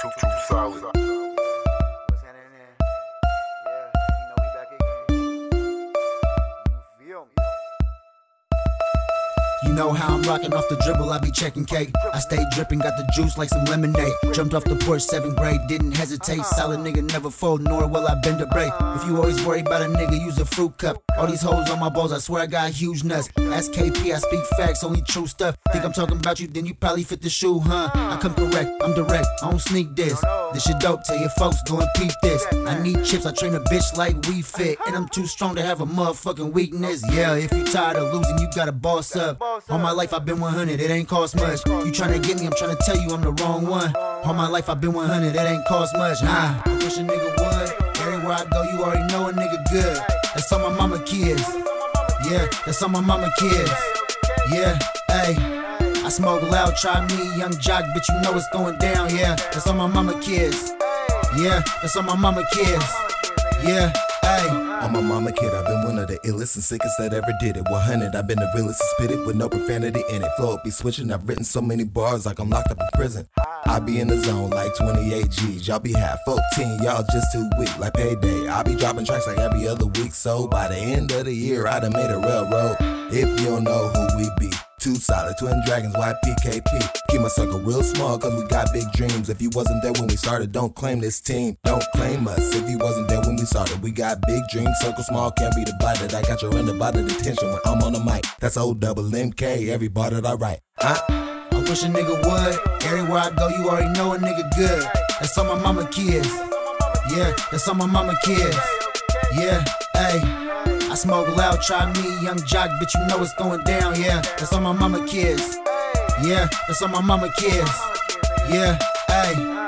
too, too solid. Know how I'm rocking off the dribble, I be checking cake. I stay dripping, got the juice like some lemonade. Jumped off the porch, seventh grade, didn't hesitate. Solid nigga never fold, nor will I bend a break. If you always worry about a nigga, use a fruit cup. All these hoes on my balls, I swear I got huge nuts. Ask KP, I speak facts, only true stuff. Think I'm talking about you, then you probably fit the shoe, huh? I come correct, I'm direct, I don't sneak this. This shit dope, tell your folks, go and peep this. I need chips, I train a bitch like we fit. And I'm too strong to have a motherfucking weakness. Yeah, if you tired of losing, you gotta boss up. All my life I've been 100, it ain't cost much. You tryna get me, I'm tryna tell you I'm the wrong one. All my life I've been 100, it ain't cost much. Nah, I wish a nigga would. Everywhere I go, you already know a nigga good. That's all my mama kids. Yeah, that's all my mama kids. Yeah, hey. I smoke loud, try me, young jock, bitch, you know it's going down. Yeah, that's all my mama kids. Yeah, that's all my mama kids. Yeah, hey. I'm my mama kid, I've been one of the illest and sickest that ever did it. 100, I've been the realest to spit it with no profanity in it. Flow be switching, I've written so many bars like I'm locked up in prison. I be in the zone like 28 G's, y'all be half 14, y'all just too weak like payday. I be dropping tracks like every other week, so by the end of the year, I done made a railroad. If you don't know who we be. Too solid, twin dragons, YPKP. Keep my circle real small, cause we got big dreams. If you wasn't there when we started, don't claim this team. Don't claim us if you wasn't there when we started. We got big dreams, circle small, can't be divided. I got your undivided attention when I'm on the mic. That's O double MK, every bar that I write. Huh? I wish a nigga would. Everywhere I go, you already know a nigga good. That's all my mama kids. Yeah, that's all my mama kids. Yeah, hey. I smoke loud, try me, young jock, but you know it's going down. Yeah, that's all my mama kids. Yeah, that's all my mama kids. Yeah, hey.